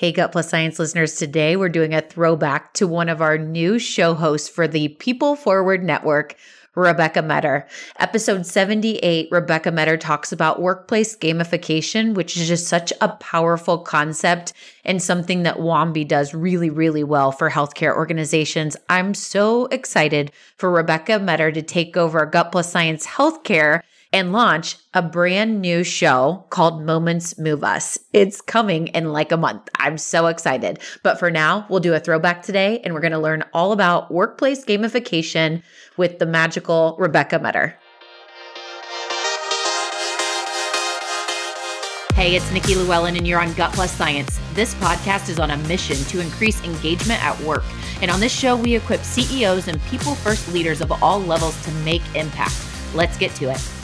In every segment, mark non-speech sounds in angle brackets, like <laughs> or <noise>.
Hey, Gut Plus Science listeners, today we're doing a throwback to one of our new show hosts for the People Forward Network, Rebecca Metter. Episode 78, Rebecca Metter talks about workplace gamification, which is just such a powerful concept and something that Wambi does really, really well for healthcare organizations. I'm so excited for Rebecca Metter to take over Gut Plus Science Healthcare and launch a brand new show called Moments Move Us. It's coming in like a month. I'm so excited. But for now, we'll do a throwback today and we're going to learn all about workplace gamification with the magical Rebecca Metter. Hey, it's Nikki Lewellen, and you're on Gut Plus Science. This podcast is on a mission to increase engagement at work. And on this show, we equip CEOs and people first leaders of all levels to make impact. Let's get to it.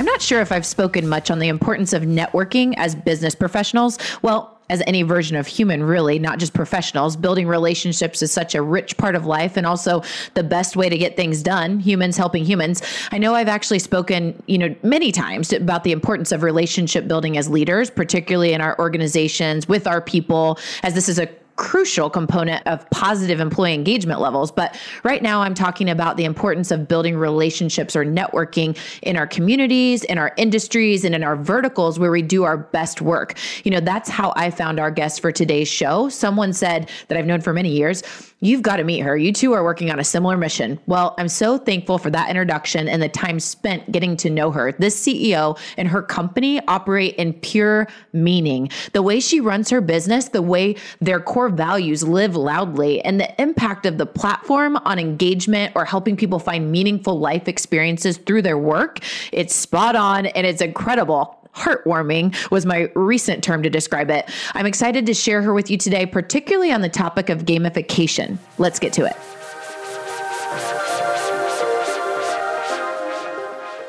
I'm not sure if I've spoken much on the importance of networking as business professionals. Well, as any version of human, really, not just professionals. Building relationships is such a rich part of life and also the best way to get things done, humans helping humans. I know I've actually spoken, you know, many times about the importance of relationship building as leaders, particularly in our organizations with our people, as this is a crucial component of positive employee engagement levels. But right now, I'm talking about the importance of building relationships or networking in our communities, in our industries, and in our verticals where we do our best work. You know, that's how I found our guest for today's show. Someone said that I've known for many years You've got to meet her. You two are working on a similar mission. Well, I'm so thankful for that introduction and the time spent getting to know her. This CEO and her company operate in pure meaning. The way she runs her business, the way their core values live loudly, and the impact of the platform on engagement or helping people find meaningful life experiences through their work, it's spot on and it's incredible heartwarming was my recent term to describe it. I'm excited to share her with you today, particularly on the topic of gamification. Let's get to it.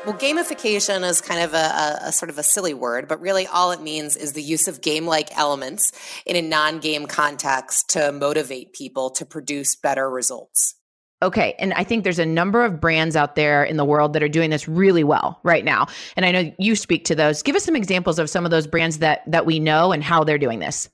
Well, gamification is kind of a, a, a, sort of a silly word, but really all it means is the use of game like elements in a non game context to motivate people to produce better results. Okay. And I think there's a number of brands out there in the world that are doing this really well right now. And I know you speak to those. Give us some examples of some of those brands that that we know and how they're doing this.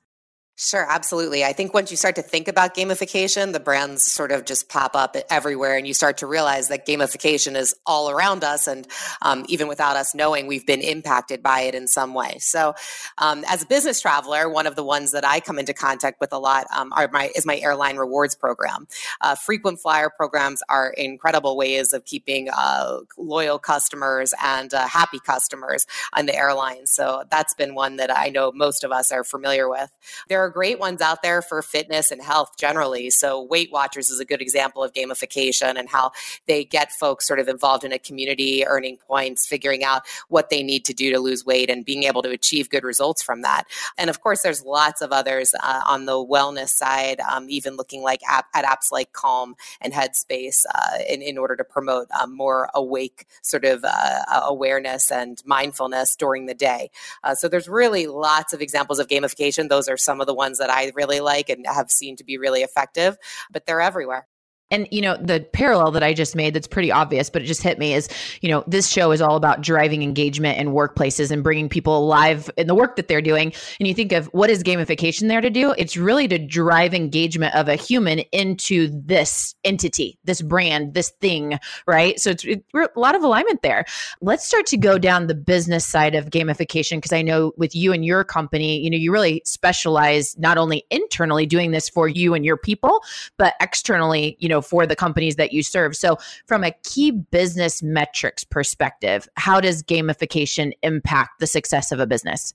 Sure, absolutely. I think once you start to think about gamification, the brands sort of just pop up everywhere, and you start to realize that gamification is all around us, and um, even without us knowing, we've been impacted by it in some way. So, um, as a business traveler, one of the ones that I come into contact with a lot um, are my is my airline rewards program. Uh, frequent flyer programs are incredible ways of keeping uh, loyal customers and uh, happy customers on the airline. So that's been one that I know most of us are familiar with. There are are great ones out there for fitness and health generally. So, Weight Watchers is a good example of gamification and how they get folks sort of involved in a community, earning points, figuring out what they need to do to lose weight, and being able to achieve good results from that. And of course, there's lots of others uh, on the wellness side, um, even looking like app, at apps like Calm and Headspace uh, in, in order to promote um, more awake sort of uh, awareness and mindfulness during the day. Uh, so, there's really lots of examples of gamification. Those are some of the ones that I really like and have seen to be really effective, but they're everywhere. And you know, the parallel that I just made that's pretty obvious, but it just hit me is, you know, this show is all about driving engagement in workplaces and bringing people alive in the work that they're doing. And you think of what is gamification there to do? It's really to drive engagement of a human into this entity, this brand, this thing, right? So it's, a lot of alignment there. Let's start to go down the business side of gamification because I know with you and your company, you know, you really specialize not only internally doing this for you and your people, but externally, you know, know for the companies that you serve. So from a key business metrics perspective how does gamification impact the success of a business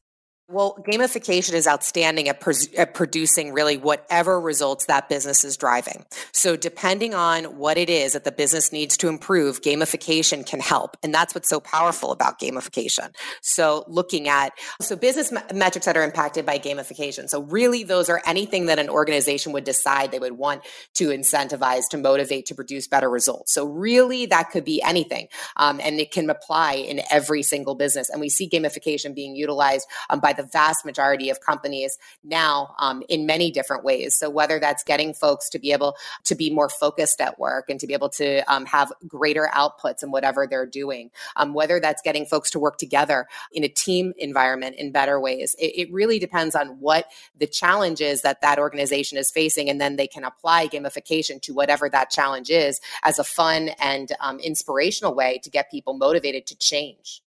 well, gamification is outstanding at, at, producing really whatever results that business is driving. So, depending on what it is that the business needs to improve, gamification can help. And that's what's so powerful about gamification. So, looking at so business me- metrics that are impacted by gamification. So, really, those are anything that an organization would decide they would want to incentivize, to motivate, to produce better results. So, really, that could be anything. Um, and it can apply in every single business. And we see gamification being utilized um, by the the vast majority of companies now um, in many different ways. So whether that's getting folks to be able to be more focused at work and to be able to um, have greater outputs in whatever they're doing, um, whether that's getting folks to work together in a team environment in better ways, it, it really depends on what the challenge is that that organization is facing, and then they can apply gamification to whatever that challenge is as a fun and um, inspirational way to get people motivated to change.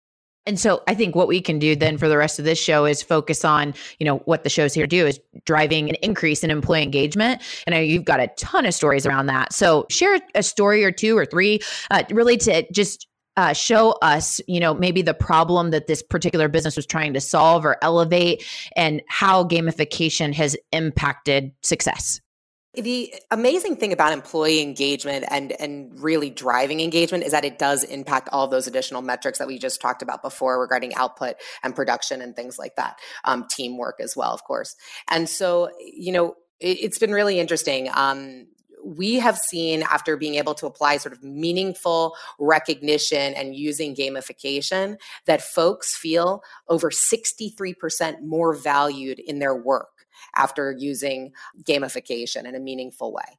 And so I think what we can do then for the rest of this show is focus on, you know, what the show's here to do is driving an increase in employee engagement. And I know you've got a ton of stories around that. So share a story or two or three, uh, really to just uh, show us, you know, maybe the problem that this particular business was trying to solve or elevate and how gamification has impacted success. The amazing thing about employee engagement and and really driving engagement is that it does impact all those additional metrics that we just talked about before regarding output and production and things like that, um, teamwork as well, of course. And so, you know, it, has been really interesting. Um, we have seen after being able to apply sort of meaningful recognition and using gamification that folks feel over 63% more valued in their work after using gamification in a meaningful way.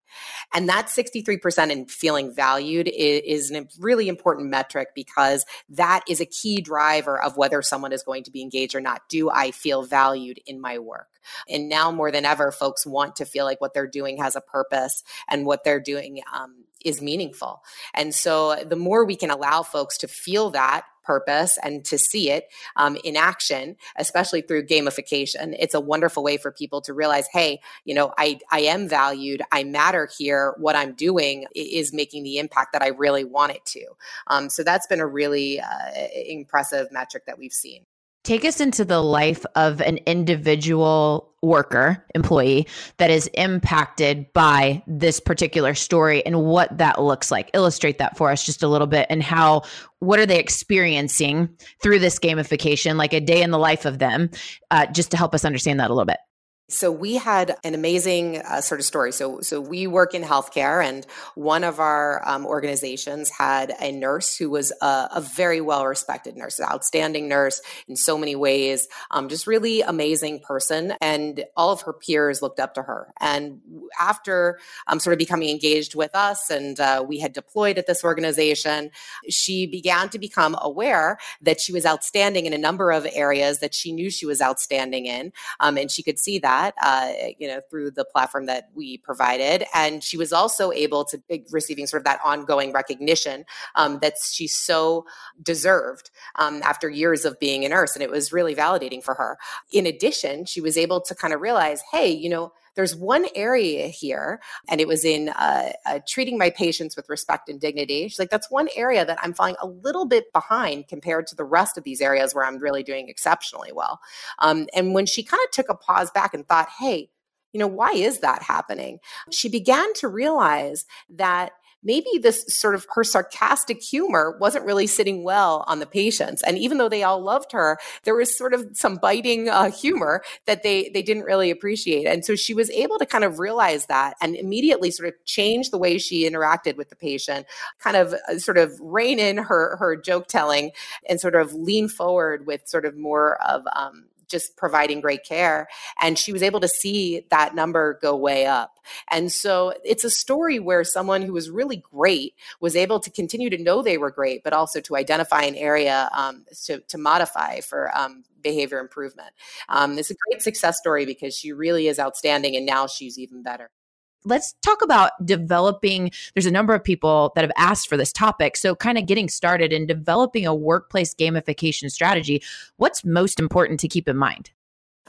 And that 63% in feeling valued is, is a really important metric because that is a key driver of whether someone is going to be engaged or not. Do I feel valued in my work? And now more than ever, folks want to feel like what they're doing has a purpose and what they're doing um, is meaningful. And so the more we can allow folks to feel that purpose and to see it um, in action, especially through gamification. It's a wonderful way for people to realize, hey, you know, I, I am valued, I matter here. What I'm doing is making the impact that I really want it to. Um, so that's been a really uh, impressive metric that we've seen. Take us into the life of an individual worker, employee that is impacted by this particular story and what that looks like. Illustrate that for us just a little bit and how what are they experiencing through this gamification, like a day in the life of them, uh, just to help us understand that a little bit. So we had an amazing uh, sort of story. So so we work in healthcare, and one of our um, organizations had a nurse who was a, a very well respected nurse, an outstanding nurse in so many ways, um, just really amazing person, and all of her peers looked up to her. And after um, sort of becoming engaged with us, and uh, we had deployed at this organization, she began to become aware that she was outstanding in a number of areas that she knew she was outstanding in, um, and she could see that that, uh, you know, through the platform that we provided. And she was also able to be receiving sort of that ongoing recognition um, that she so deserved um, after years of being a nurse. And it was really validating for her. In addition, she was able to kind of realize, hey, you know, there's one area here, and it was in uh, uh, treating my patients with respect and dignity. She's like, that's one area that I'm falling a little bit behind compared to the rest of these areas where I'm really doing exceptionally well. Um, and when she kind of took a pause back and thought, hey, you know, why is that happening? She began to realize that maybe this sort of her sarcastic humor wasn't really sitting well on the patients. And even though they all loved her, there was sort of some biting uh, humor that they they didn't really appreciate. And so she was able to kind of realize that and immediately sort of change the way she interacted with the patient, kind of uh, sort of rein in her her joke telling and sort of lean forward with sort of more of um, just providing great care. And she was able to see that number go way up. And so it's a story where someone who was really great was able to continue to know they were great, but also to identify an area um, to, to modify for um, behavior improvement. Um, it's a great success story because she really is outstanding and now she's even better let's talk about developing there's a number of people that have asked for this topic so kind of getting started in developing a workplace gamification strategy what's most important to keep in mind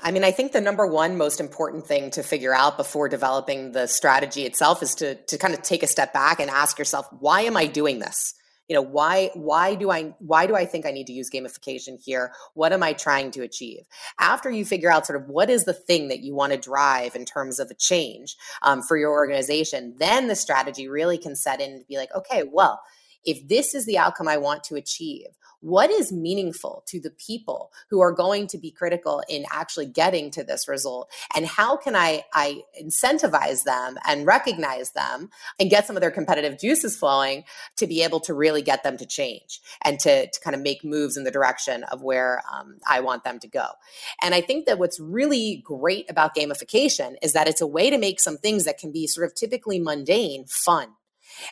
I mean, I think the number one most important thing to figure out before developing the strategy itself is to, to kind of take a step back and ask yourself, why am I doing this? You know why why do i why do i think i need to use gamification here? What am i trying to achieve? After you figure out sort of what is the thing that you want to drive in terms of a change um, for your organization then the strategy really can set in to be like okay well if this is the outcome i want to achieve what is meaningful to the people who are going to be critical in actually getting to this result and how can I I incentivize them and recognize them and get some of their competitive juices flowing to be able to really get them to change and to, to kind of make moves in the direction of where um, I want them to go. And I think that what's really great about gamification is that it's a way to make some things that can be sort of typically mundane fun.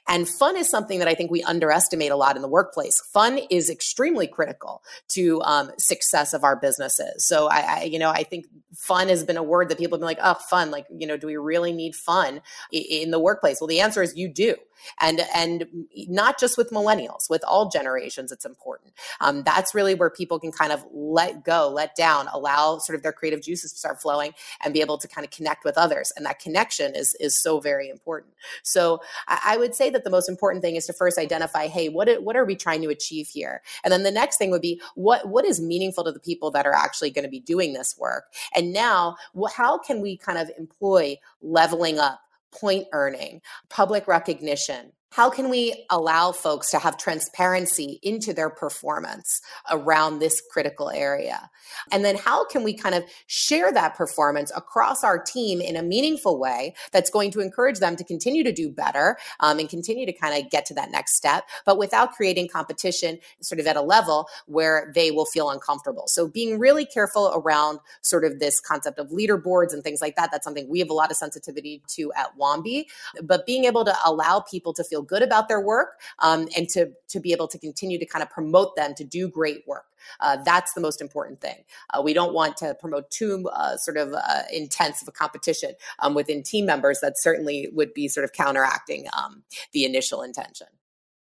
And fun is something that I think we underestimate a lot in the workplace. Fun is extremely critical to um, success of our businesses. So I, I, you know, I think fun has been a word that people have been like, oh, fun. Like, you know, do we really need fun in the workplace? Well, the answer is you do and and not just with millennials with all generations it's important. Um, that's really where people can kind of let go let down allow sort of their creative juices to start flowing and be able to kind of connect with others. And that connection is is so very important. So I, I would say that the most important thing is to first identify hey what what are we trying to achieve here? And then the next thing would be what what is meaningful to the people that are actually going to be doing this work? And now how can we kind of employ leveling up point earning, public recognition, how can we allow folks to have transparency into their performance around this critical area? And then how can we kind of share that performance across our team in a meaningful way that's going to encourage them to continue to do better um, and continue to kind of get to that next step, but without creating competition sort of at a level where they will feel uncomfortable. So being really careful around sort of this concept of leaderboards and things like that, that's something we have a lot of sensitivity to at Wambi, but being able to allow people to feel feel good about their work um, and to, to be able to continue to kind of promote them to do great work. Uh, that's the most important thing. Uh, we don't want to promote too uh, sort of uh, intense of a competition um, within team members. That certainly would be sort of counteracting um, the initial intention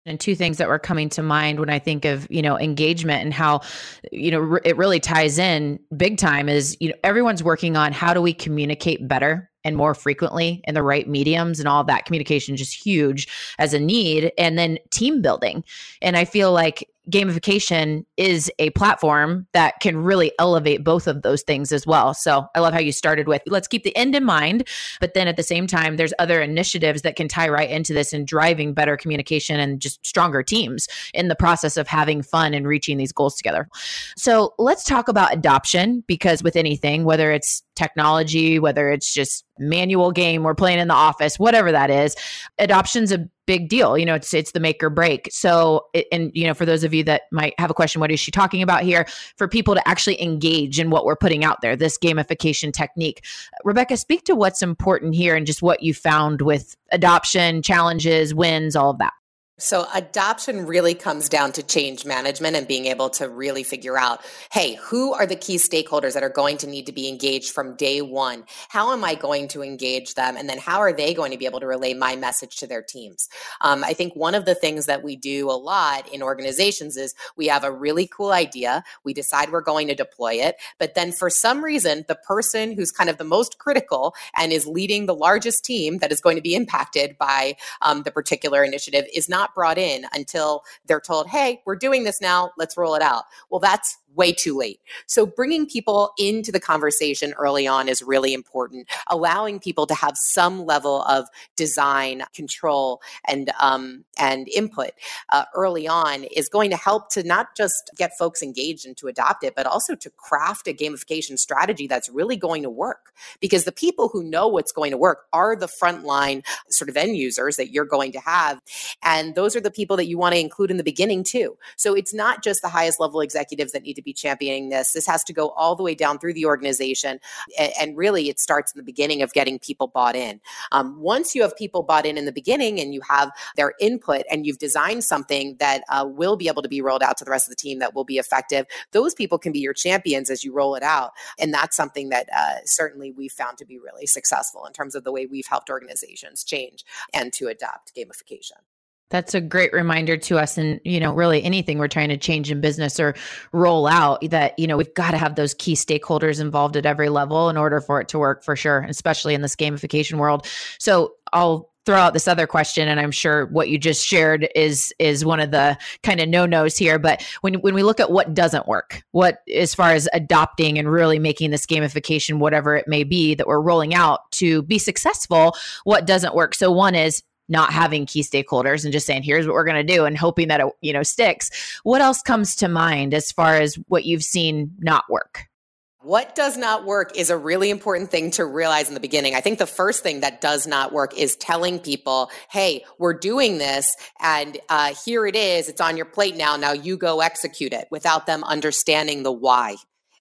and two things that were coming to mind when i think of you know engagement and how you know it really ties in big time is you know everyone's working on how do we communicate better and more frequently in the right mediums and all that communication just huge as a need and then team building. And i feel like gamification is a platform that can really elevate both of those things as well. So I love how you started with let's keep the end in mind, but then at the same time, there's other initiatives that can tie right into this and driving better communication and just stronger teams in the process of having fun and reaching these goals together. So let's talk about adoption because with anything, whether it's technology, whether it's just manual game we're playing in the office, whatever that is, adoption's a big deal. You know, it's it's the make or break. So, and you know, for those of you that might have a question, what is she talking about here? For people to actually engage in what we're putting out there, this gamification technique. Rebecca, speak to what's important here and just what you found with adoption, challenges, wins, all of that. So, adoption really comes down to change management and being able to really figure out hey, who are the key stakeholders that are going to need to be engaged from day one? How am I going to engage them? And then, how are they going to be able to relay my message to their teams? Um, I think one of the things that we do a lot in organizations is we have a really cool idea, we decide we're going to deploy it, but then for some reason, the person who's kind of the most critical and is leading the largest team that is going to be impacted by um, the particular initiative is not brought in until they're told, hey, we're doing this now, let's roll it out. Well, that's way too late. So bringing people into the conversation early on is really important. Allowing people to have some level of design control and um, and input uh, early on is going to help to not just get folks engaged and to adopt it, but also to craft a gamification strategy that's really going to work. Because the people who know what's going to work are the frontline sort of end users that you're going to have, and those are the people that you want to include in the beginning too. So it's not just the highest level executives that need to be championing this. This has to go all the way down through the organization. And, and really, it starts in the beginning of getting people bought in. Um, once you have people bought in in the beginning and you have their input and you've designed something that uh, will be able to be rolled out to the rest of the team that will be effective, those people can be your champions as you roll it out. And that's something that uh, certainly we've found to be really successful in terms of the way we've helped organizations change and to adopt gamification. That's a great reminder to us and you know really anything we're trying to change in business or roll out that you know we've got to have those key stakeholders involved at every level in order for it to work for sure especially in this gamification world. So I'll throw out this other question and I'm sure what you just shared is is one of the kind of no-nos here but when when we look at what doesn't work what as far as adopting and really making this gamification whatever it may be that we're rolling out to be successful what doesn't work so one is not having key stakeholders and just saying, here's what we're going to do and hoping that it, you know, sticks. What else comes to mind as far as what you've seen not work? What does not work is a really important thing to realize in the beginning. I think the first thing that does not work is telling people, hey, we're doing this and uh, here it is. It's on your plate now. Now you go execute it without them understanding the why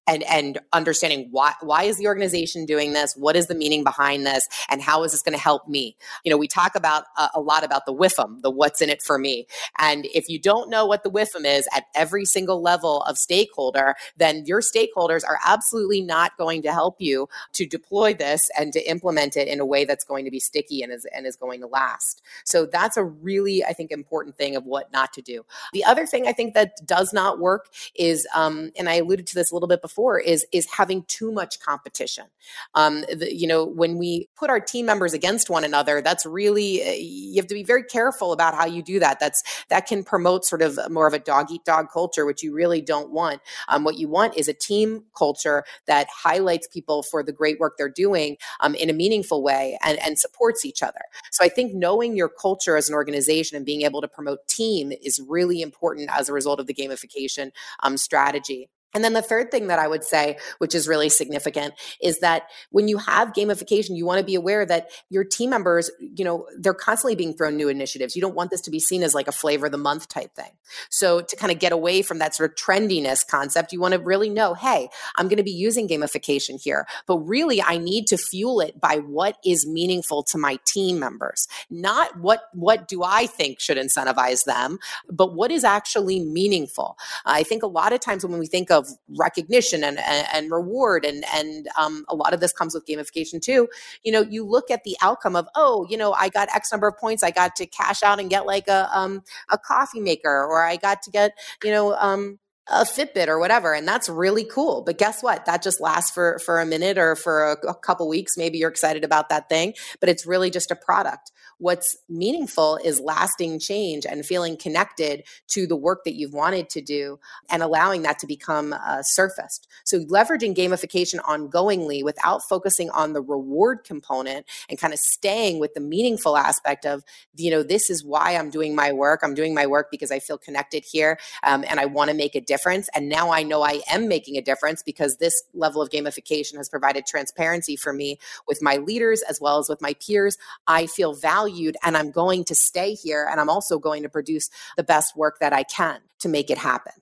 and and understanding why why is the organization doing this? What is the meaning behind this? And how is this going to help me? You know we talk about uh, a lot about the WIFM the what's in it for me. And if you don't know what the WIFM is at every single level of stakeholder then your stakeholders are absolutely not going to help you to deploy this and to implement it in a way that's going to be sticky and is and is going to last. So that's a really i think important thing of what not to do. The other thing i think that does not work is um, and i alluded to this a little bit before before is is having too much competition. Um, the, you know, when we put our team members against one another, that's really uh, you have to be very careful about how you do that. That's that can promote sort of more of a dog eat dog culture, which you really don't want. Um, what you want is a team culture that highlights people for the great work they're doing um, in a meaningful way and, and supports each other. So I think knowing your culture as an organization and being able to promote team is really important as a result of the gamification um, strategy. And then the third thing that I would say, which is really significant, is that when you have gamification, you want to be aware that your team members, you know, they're constantly being thrown new initiatives. You don't want this to be seen as like a flavor of the month type thing. So to kind of get away from that sort of trendiness concept, you want to really know, hey, I'm going to be using gamification here, but really I need to fuel it by what is meaningful to my team members, not what what do I think should incentivize them, but what is actually meaningful. I think a lot of times when we think of of recognition and, and, reward and and um, a lot of this comes with gamification too you know you look at the outcome of oh you know i got x number of points i got to cash out and get like a um, a coffee maker or i got to get you know um, a Fitbit or whatever, and that's really cool. But guess what? That just lasts for for a minute or for a, a couple weeks. Maybe you're excited about that thing, but it's really just a product. What's meaningful is lasting change and feeling connected to the work that you've wanted to do and allowing that to become uh, surfaced. So, leveraging gamification ongoingly without focusing on the reward component and kind of staying with the meaningful aspect of, you know, this is why I'm doing my work. I'm doing my work because I feel connected here um, and I want to make a difference. And now I know I am making a difference because this level of gamification has provided transparency for me with my leaders as well as with my peers. I feel valued valued and I'm going to stay here and I'm also going to produce the best work that I can to make it happen.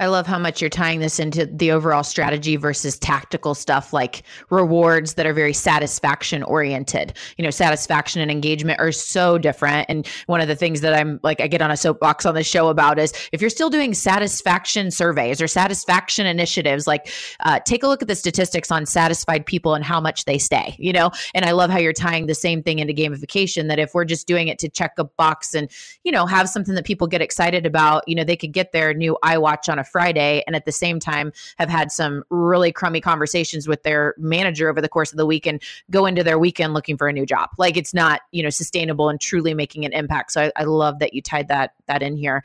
I love how much you're tying this into the overall strategy versus tactical stuff like rewards that are very satisfaction oriented. You know, satisfaction and engagement are so different. And one of the things that I'm like, I get on a soapbox on the show about is if you're still doing satisfaction surveys or satisfaction initiatives, like uh, take a look at the statistics on satisfied people and how much they stay, you know? And I love how you're tying the same thing into gamification that if we're just doing it to check a box and, you know, have something that people get excited about, you know, they could get their new iWatch on a Friday and at the same time have had some really crummy conversations with their manager over the course of the week and go into their weekend looking for a new job. Like it's not, you know, sustainable and truly making an impact. So I, I love that you tied that that in here.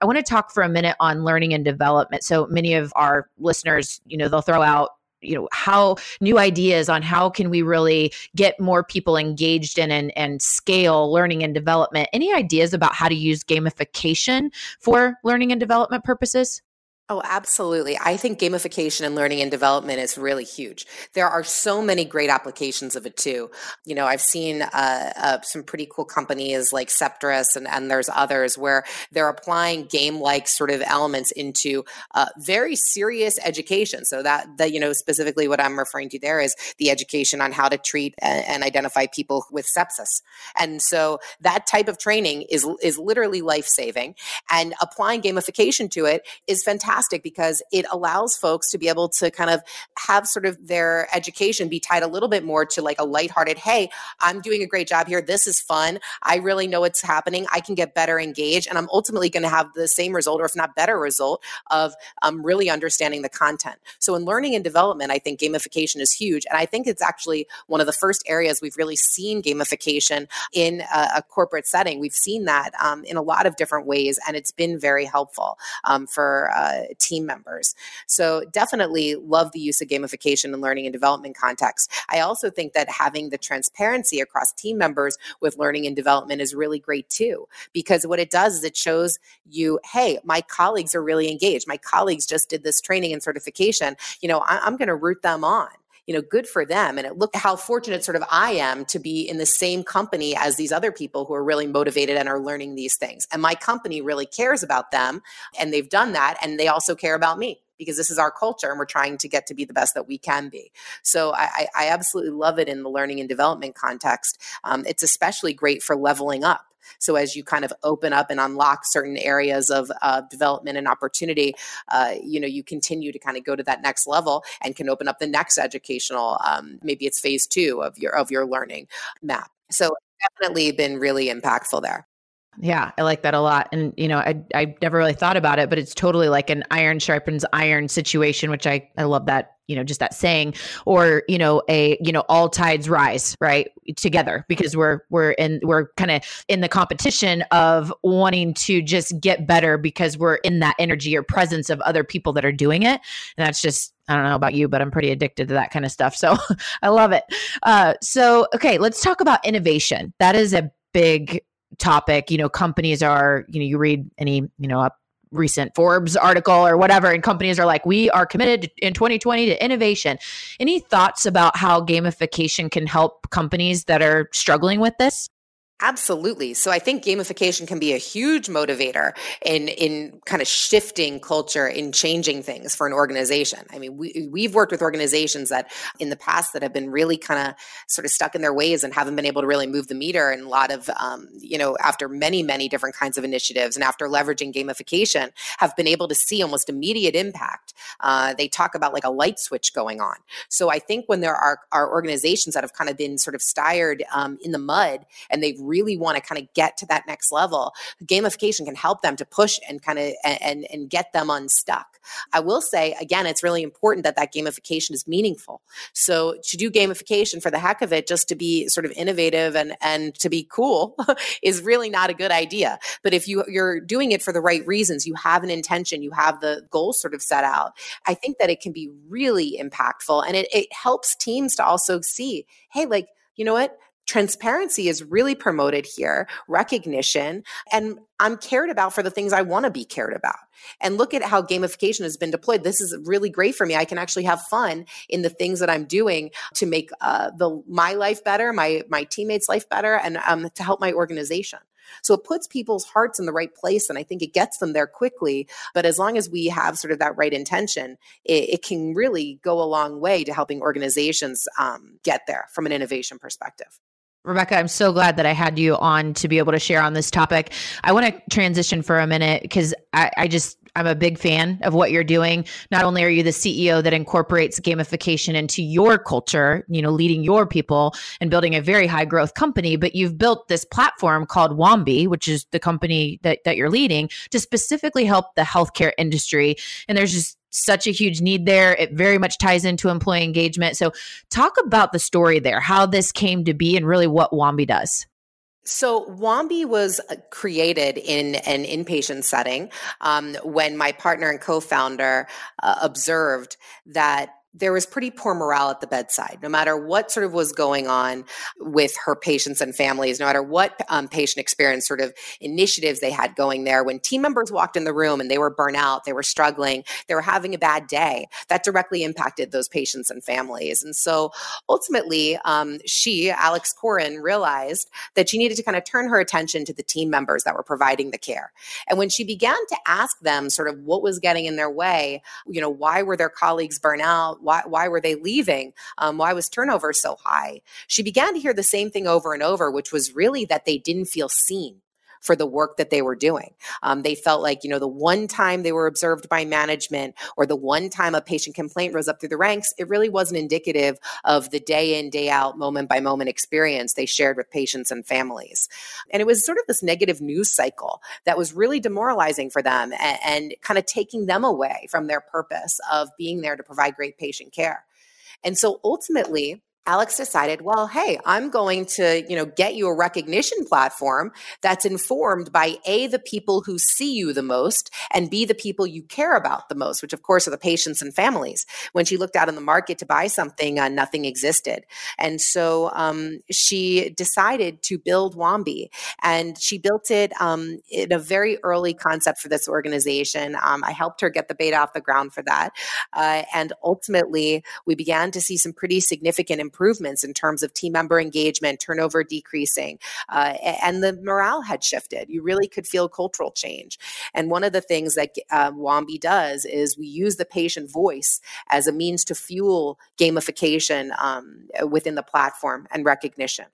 I want to talk for a minute on learning and development. So many of our listeners, you know, they'll throw out you know how new ideas on how can we really get more people engaged in and, and scale learning and development any ideas about how to use gamification for learning and development purposes Oh, absolutely. I think gamification and learning and development is really huge. There are so many great applications of it too. You know, I've seen uh, uh, some pretty cool companies like Septress and, and there's others where they're applying game like sort of elements into uh, very serious education. So that, that, you know, specifically what I'm referring to there is the education on how to treat and, and identify people with sepsis. And so that type of training is, is literally life saving and applying gamification to it is fantastic fantastic because it allows folks to be able to kind of have sort of their education be tied a little bit more to like a lighthearted, hey, I'm doing a great job here. This is fun. I really know what's happening. I can get better engaged. And I'm ultimately going to have the same result, or if not better result, of um, really understanding the content. So in learning and development, I think gamification is huge. And I think it's actually one of the first areas we've really seen gamification in a, a corporate setting. We've seen that um, in a lot of different ways, and it's been very helpful um, for uh, team members. So definitely love the use of gamification in learning and development context. I also think that having the transparency across team members with learning and development is really great too, because what it does is it shows you, hey, my colleagues are really engaged. My colleagues just did this training and certification. You know, I- I'm going to root them on you know, good for them. And it looked how fortunate sort of I am to be in the same company as these other people who are really motivated and are learning these things. And my company really cares about them and they've done that. And they also care about me because this is our culture and we're trying to get to be the best that we can be. So I, I absolutely love it in the learning and development context. Um, it's especially great for leveling up so as you kind of open up and unlock certain areas of uh, development and opportunity, uh, you know, you continue to kind of go to that next level and can open up the next educational, um, maybe it's phase two of your of your learning map. So definitely been really impactful there. Yeah, I like that a lot. And, you know, I, I never really thought about it, but it's totally like an iron sharpens iron situation, which I, I love that, you know, just that saying, or, you know, a, you know, all tides rise, right. Together because we're, we're in, we're kind of in the competition of wanting to just get better because we're in that energy or presence of other people that are doing it. And that's just, I don't know about you, but I'm pretty addicted to that kind of stuff. <laughs> So I love it. Uh, so, okay, let's talk about innovation. That is a big topic you know companies are you know you read any you know a recent forbes article or whatever and companies are like we are committed in 2020 to innovation. Any thoughts about how gamification can help companies that are struggling with this Absolutely. So I think gamification can be a huge motivator in in kind of shifting culture, in changing things for an organization. I mean, we we've worked with organizations that in the past that have been really kind of sort of stuck in their ways and haven't been able to really move the meter. And a lot of um, you know, after many many different kinds of initiatives and after leveraging gamification, have been able to see almost immediate impact. Uh, they talk about like a light switch going on. So I think when there are are organizations that have kind of been sort of stired um, in the mud and they've really want to kind of get to that next level, gamification can help them to push and kind of and and get them unstuck. I will say again, it's really important that that gamification is meaningful. So to do gamification for the heck of it, just to be sort of innovative and and to be cool, <laughs> is really not a good idea. But if you you're doing it for the right reasons, you have an intention, you have the goals sort of set out. I think that it can be really impactful, and it, it helps teams to also see, hey, like you know what transparency is really promoted here, recognition, and I'm cared about for the things I want to be cared about. And look at how gamification has been deployed. This is really great for me. I can actually have fun in the things that I'm doing to make uh, the my life better, my my teammates' life better, and um, to help my organization. So it puts people's hearts in the right place, and I think it gets them there quickly. But as long as we have sort of that right intention, it, it can really go a long way to helping organizations um, get there from an innovation perspective. Rebecca, I'm so glad that I had you on to be able to share on this topic. I want to transition for a minute because I, I, just I'm a big fan of what you're doing. Not only are you the CEO that incorporates gamification into your culture, you know, leading your people and building a very high growth company, but you've built this platform called Wambi, which is the company that, that you're leading, to specifically help the healthcare industry. And there's just such a huge need there. It very much ties into employee engagement. So, talk about the story there, how this came to be, and really what Wambi does. So Wambi was uh, created in an inpatient setting um, when my partner and co-founder uh, observed that there was pretty poor morale at the bedside, no matter what sort of was going on with her patients and families, no matter what um, patient experience sort of initiatives they had going there. When team members walked in the room and they were burnt out, they were struggling, they were having a bad day, that directly impacted those patients and families. And so ultimately, um, she, Alex Corin, realized that she needed to kind of turn her attention to the team members that were providing the care. And when she began to ask them sort of what was getting in their way, you know, why were their colleagues burnt out? Why, why were they leaving? Um, why was turnover so high? She began to hear the same thing over and over, which was really that they didn't feel seen for the work that they were doing. Um, they felt like, you know, the one time they were observed by management or the one time a patient complaint rose up through the ranks, it really wasn't indicative of the day in, day out, moment by moment experience they shared with patients and families. And it was sort of this negative news cycle that was really demoralizing for them and, and kind of taking them away from their purpose of being there to provide great patient care. And so ultimately, Alex decided, well, hey, I'm going to, you know, get you a recognition platform that's informed by A, the people who see you the most, and B, the people you care about the most, which of course are the patients and families. When she looked out in the market to buy something, uh, nothing existed. And so um, she decided to build Wambi. And she built it um, in a very early concept for this organization. Um, I helped her get the beta off the ground for that. Uh, and ultimately, we began to see some pretty significant improvements improvements in terms of team member engagement, turnover decreasing, uh, and the morale had shifted. You really could feel cultural change. And one of the things that uh, Wambi does is we use the patient voice as a means to fuel gamification um, within the platform and recognition.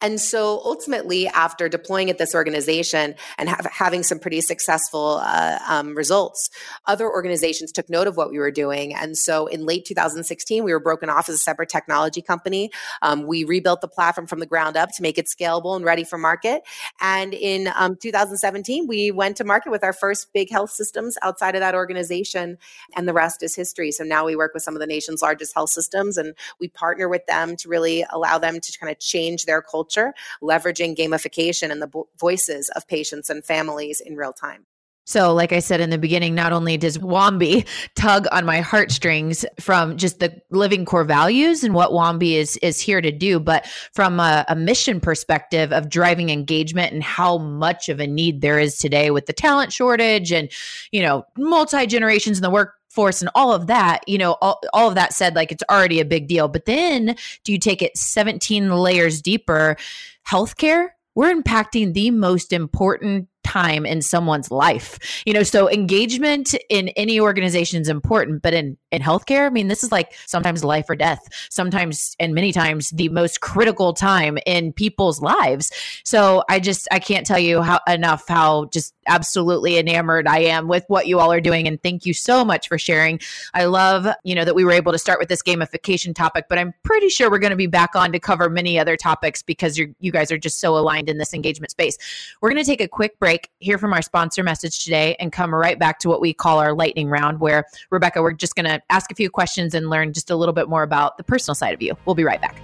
And so ultimately, after deploying at this organization and having some pretty successful uh, um, results, other organizations took note of what we were doing. And so in late 2016, we were broken off as a separate technology company. Um, we rebuilt the platform from the ground up to make it scalable and ready for market. And in um, 2017, we went to market with our first big health systems outside of that organization. And the rest is history. So now we work with some of the nation's largest health systems and we partner with them to really allow them to kind of change their culture, leveraging gamification and the bo- voices of patients and families in real time. So, like I said in the beginning, not only does Wambi tug on my heartstrings from just the living core values and what Wambi is is here to do, but from a, a mission perspective of driving engagement and how much of a need there is today with the talent shortage and you know multi generations in the work force and all of that, you know, all, all of that said, like it's already a big deal. But then do you take it 17 layers deeper? Healthcare, we're impacting the most important time in someone's life. You know, so engagement in any organization is important, but in in healthcare, I mean, this is like sometimes life or death, sometimes and many times the most critical time in people's lives. So I just I can't tell you how enough how just absolutely enamored I am with what you all are doing and thank you so much for sharing. I love, you know, that we were able to start with this gamification topic, but I'm pretty sure we're going to be back on to cover many other topics because you you guys are just so aligned in this engagement space. We're going to take a quick break, hear from our sponsor message today and come right back to what we call our lightning round where Rebecca we're just going to ask a few questions and learn just a little bit more about the personal side of you. We'll be right back.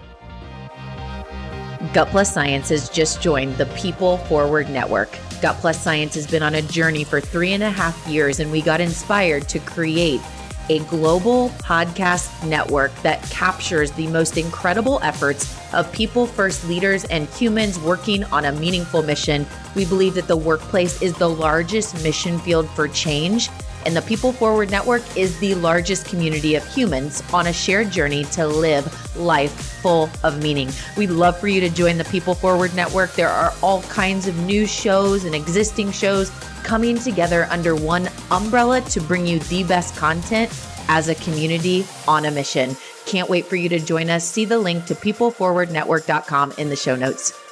Gut Plus Science has just joined the People Forward Network. Gut Plus Science has been on a journey for three and a half years, and we got inspired to create a global podcast network that captures the most incredible efforts of people first leaders and humans working on a meaningful mission. We believe that the workplace is the largest mission field for change and the People Forward Network is the largest community of humans on a shared journey to live life full of meaning. We'd love for you to join the People Forward Network. There are all kinds of new shows and existing shows coming together under one umbrella to bring you the best content as a community on a mission. Can't wait for you to join us. See the link to peopleforwardnetwork.com in the show notes.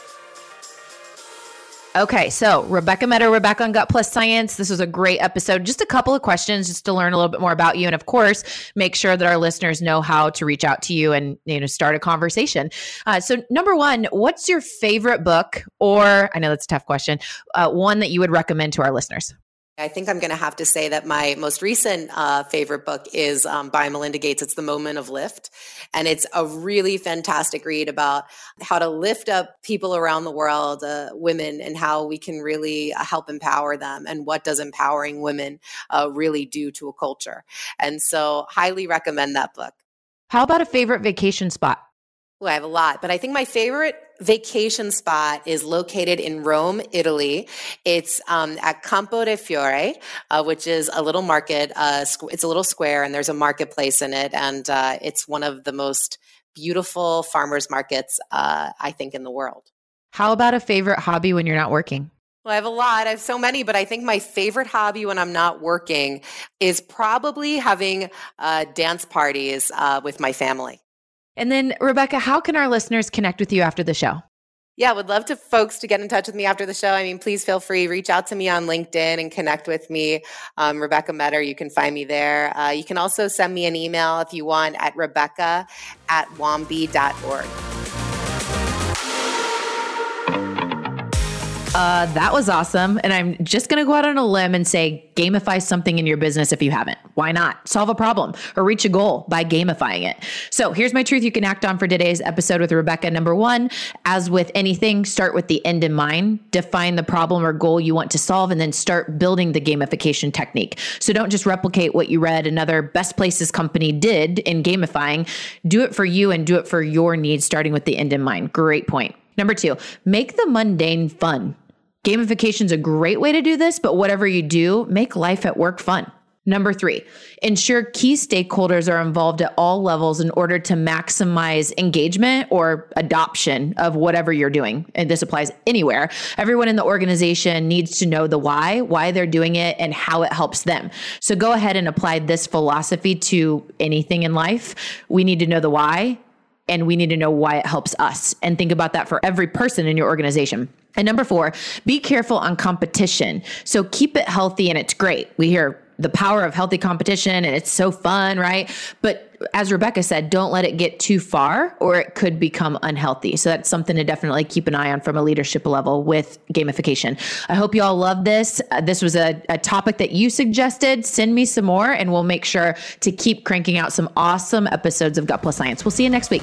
Okay, so Rebecca Metter, Rebecca on Gut Plus Science. This was a great episode. Just a couple of questions just to learn a little bit more about you. And of course, make sure that our listeners know how to reach out to you and you know start a conversation. Uh, so number one, what's your favorite book or I know that's a tough question, uh, one that you would recommend to our listeners? I think I'm going to have to say that my most recent uh, favorite book is um, by Melinda Gates. It's The Moment of Lift. And it's a really fantastic read about how to lift up people around the world, uh, women, and how we can really uh, help empower them and what does empowering women uh, really do to a culture. And so, highly recommend that book. How about a favorite vacation spot? Well, I have a lot, but I think my favorite vacation spot is located in Rome, Italy. It's um, at Campo de Fiore, uh, which is a little market. Uh, it's a little square, and there's a marketplace in it, and uh, it's one of the most beautiful farmers markets uh, I think in the world. How about a favorite hobby when you're not working? Well, I have a lot. I have so many, but I think my favorite hobby when I'm not working is probably having uh, dance parties uh, with my family. And then, Rebecca, how can our listeners connect with you after the show? Yeah, would love to folks to get in touch with me after the show. I mean, please feel free, reach out to me on LinkedIn and connect with me. Um, Rebecca Metter, you can find me there. Uh, you can also send me an email if you want at rebecca at wambi.org. Uh, that was awesome. And I'm just going to go out on a limb and say gamify something in your business if you haven't. Why not? Solve a problem or reach a goal by gamifying it. So here's my truth you can act on for today's episode with Rebecca. Number one, as with anything, start with the end in mind. Define the problem or goal you want to solve and then start building the gamification technique. So don't just replicate what you read another best places company did in gamifying. Do it for you and do it for your needs, starting with the end in mind. Great point. Number two, make the mundane fun. Gamification is a great way to do this, but whatever you do, make life at work fun. Number three, ensure key stakeholders are involved at all levels in order to maximize engagement or adoption of whatever you're doing. And this applies anywhere. Everyone in the organization needs to know the why, why they're doing it, and how it helps them. So go ahead and apply this philosophy to anything in life. We need to know the why, and we need to know why it helps us. And think about that for every person in your organization. And number four, be careful on competition. So keep it healthy and it's great. We hear the power of healthy competition and it's so fun, right? But as Rebecca said, don't let it get too far or it could become unhealthy. So that's something to definitely keep an eye on from a leadership level with gamification. I hope you all love this. Uh, this was a, a topic that you suggested. Send me some more and we'll make sure to keep cranking out some awesome episodes of Gut Plus Science. We'll see you next week.